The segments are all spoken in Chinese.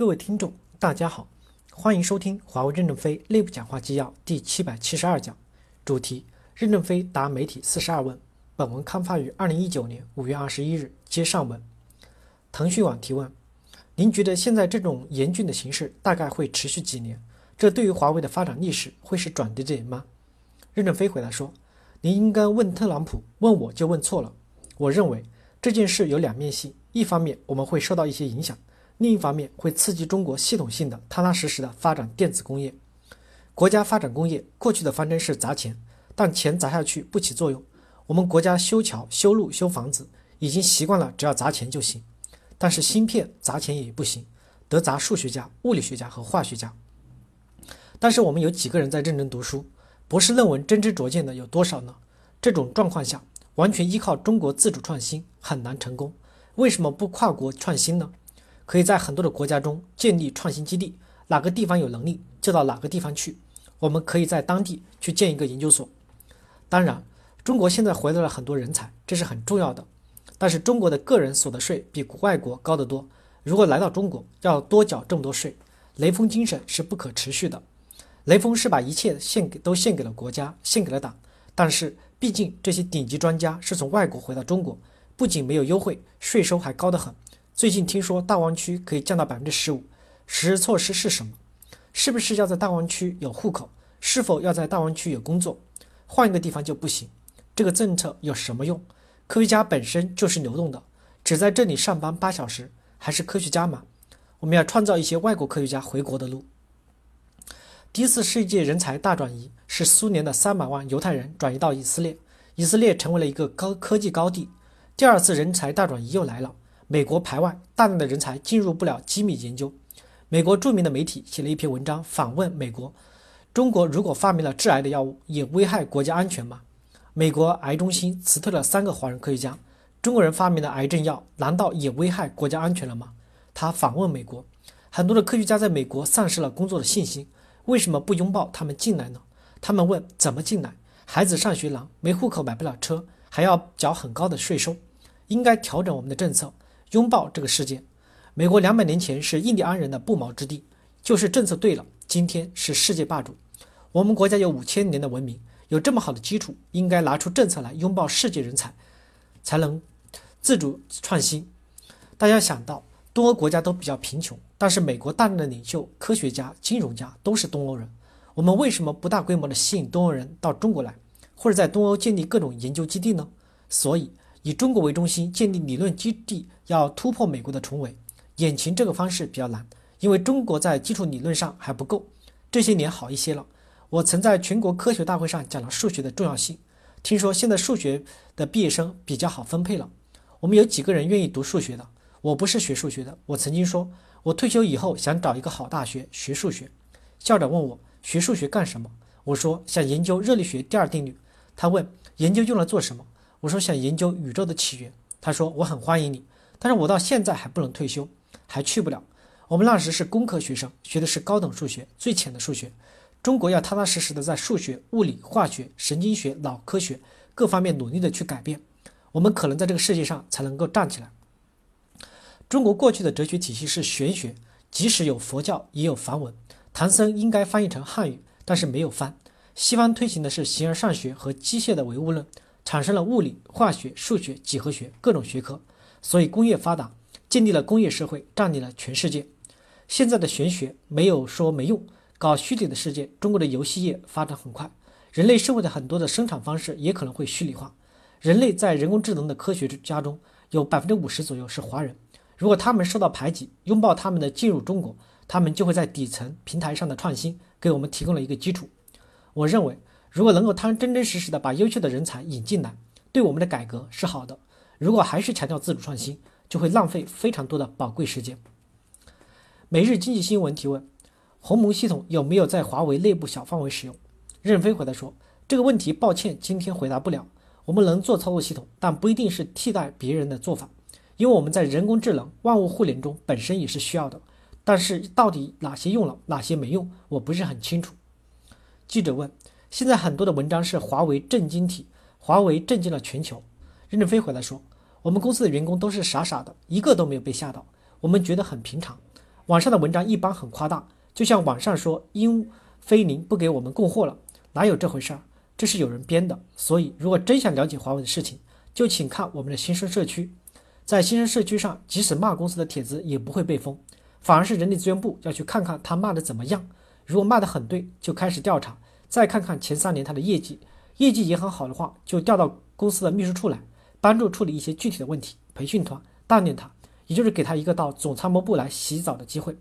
各位听众，大家好，欢迎收听华为任正非内部讲话纪要第七百七十二讲，主题：任正非答媒体四十二问。本文刊发于二零一九年五月二十一日，接上文。腾讯网提问：您觉得现在这种严峻的形势大概会持续几年？这对于华为的发展历史会是转折点吗？任正非回答说：您应该问特朗普，问我就问错了。我认为这件事有两面性，一方面我们会受到一些影响。另一方面，会刺激中国系统性的、踏踏实实的发展电子工业。国家发展工业，过去的方针是砸钱，但钱砸下去不起作用。我们国家修桥、修路、修房子，已经习惯了，只要砸钱就行。但是芯片砸钱也不行，得砸数学家、物理学家和化学家。但是我们有几个人在认真读书？博士论文真知灼见的有多少呢？这种状况下，完全依靠中国自主创新很难成功。为什么不跨国创新呢？可以在很多的国家中建立创新基地，哪个地方有能力就到哪个地方去。我们可以在当地去建一个研究所。当然，中国现在回来了很多人才，这是很重要的。但是中国的个人所得税比外国高得多。如果来到中国要多缴这么多税，雷锋精神是不可持续的。雷锋是把一切献给都献给了国家，献给了党。但是毕竟这些顶级专家是从外国回到中国，不仅没有优惠，税收还高得很。最近听说大湾区可以降到百分之十五，实施措施是什么？是不是要在大湾区有户口？是否要在大湾区有工作？换一个地方就不行？这个政策有什么用？科学家本身就是流动的，只在这里上班八小时，还是科学家吗？我们要创造一些外国科学家回国的路。第一次世界人才大转移是苏联的三百万犹太人转移到以色列，以色列成为了一个高科技高地。第二次人才大转移又来了。美国排外，大量的人才进入不了机密研究。美国著名的媒体写了一篇文章，访问美国：中国如果发明了致癌的药物，也危害国家安全吗？美国癌中心辞退了三个华人科学家。中国人发明的癌症药，难道也危害国家安全了吗？他访问美国，很多的科学家在美国丧失了工作的信心。为什么不拥抱他们进来呢？他们问：怎么进来？孩子上学难，没户口买不了车，还要缴很高的税收。应该调整我们的政策。拥抱这个世界，美国两百年前是印第安人的不毛之地，就是政策对了，今天是世界霸主。我们国家有五千年的文明，有这么好的基础，应该拿出政策来拥抱世界人才，才能自主创新。大家想到东欧国家都比较贫穷，但是美国大量的领袖、科学家、金融家都是东欧人，我们为什么不大规模的吸引东欧人到中国来，或者在东欧建立各种研究基地呢？所以。以中国为中心建立理论基地，要突破美国的重围，眼前这个方式比较难，因为中国在基础理论上还不够。这些年好一些了。我曾在全国科学大会上讲了数学的重要性。听说现在数学的毕业生比较好分配了。我们有几个人愿意读数学的？我不是学数学的。我曾经说，我退休以后想找一个好大学学数学。校长问我学数学干什么？我说想研究热力学第二定律。他问研究用来做什么？我说想研究宇宙的起源，他说我很欢迎你，但是我到现在还不能退休，还去不了。我们那时是工科学生，学的是高等数学，最浅的数学。中国要踏踏实实的在数学、物理、化学、神经学、脑科学各方面努力的去改变，我们可能在这个世界上才能够站起来。中国过去的哲学体系是玄学，即使有佛教，也有梵文，唐僧应该翻译成汉语，但是没有翻。西方推行的是形而上学和机械的唯物论。产生了物理、化学、数学、几何学各种学科，所以工业发达，建立了工业社会，占领了全世界。现在的玄学没有说没用，搞虚拟的世界，中国的游戏业发展很快，人类社会的很多的生产方式也可能会虚拟化。人类在人工智能的科学家中有百分之五十左右是华人，如果他们受到排挤，拥抱他们的进入中国，他们就会在底层平台上的创新给我们提供了一个基础。我认为。如果能够他真真实实的把优秀的人才引进来，对我们的改革是好的。如果还是强调自主创新，就会浪费非常多的宝贵时间。每日经济新闻提问：鸿蒙系统有没有在华为内部小范围使用？任飞回答说：这个问题抱歉，今天回答不了。我们能做操作系统，但不一定是替代别人的做法，因为我们在人工智能、万物互联中本身也是需要的。但是到底哪些用了，哪些没用，我不是很清楚。记者问。现在很多的文章是华为震惊体，华为震惊了全球。任正非回来说：“我们公司的员工都是傻傻的，一个都没有被吓到，我们觉得很平常。网上的文章一般很夸大，就像网上说英菲林不给我们供货了，哪有这回事儿？这是有人编的。所以，如果真想了解华为的事情，就请看我们的新生社区。在新生社区上，即使骂公司的帖子也不会被封，反而是人力资源部要去看看他骂的怎么样。如果骂得很对，就开始调查，再看看前三年他的业绩，业绩也很好的话，就调到公司的秘书处来，帮助处理一些具体的问题，培训他，锻炼他。也就是给他一个到总参谋部来洗澡的机会，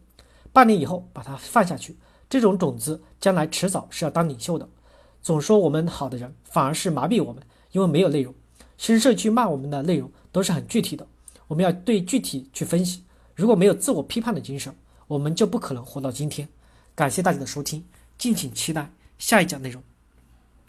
半年以后把他放下去，这种种子将来迟早是要当领袖的。总说我们好的人，反而是麻痹我们，因为没有内容。其实社区骂我们的内容都是很具体的，我们要对具体去分析。如果没有自我批判的精神，我们就不可能活到今天。感谢大家的收听，敬请期待下一讲内容。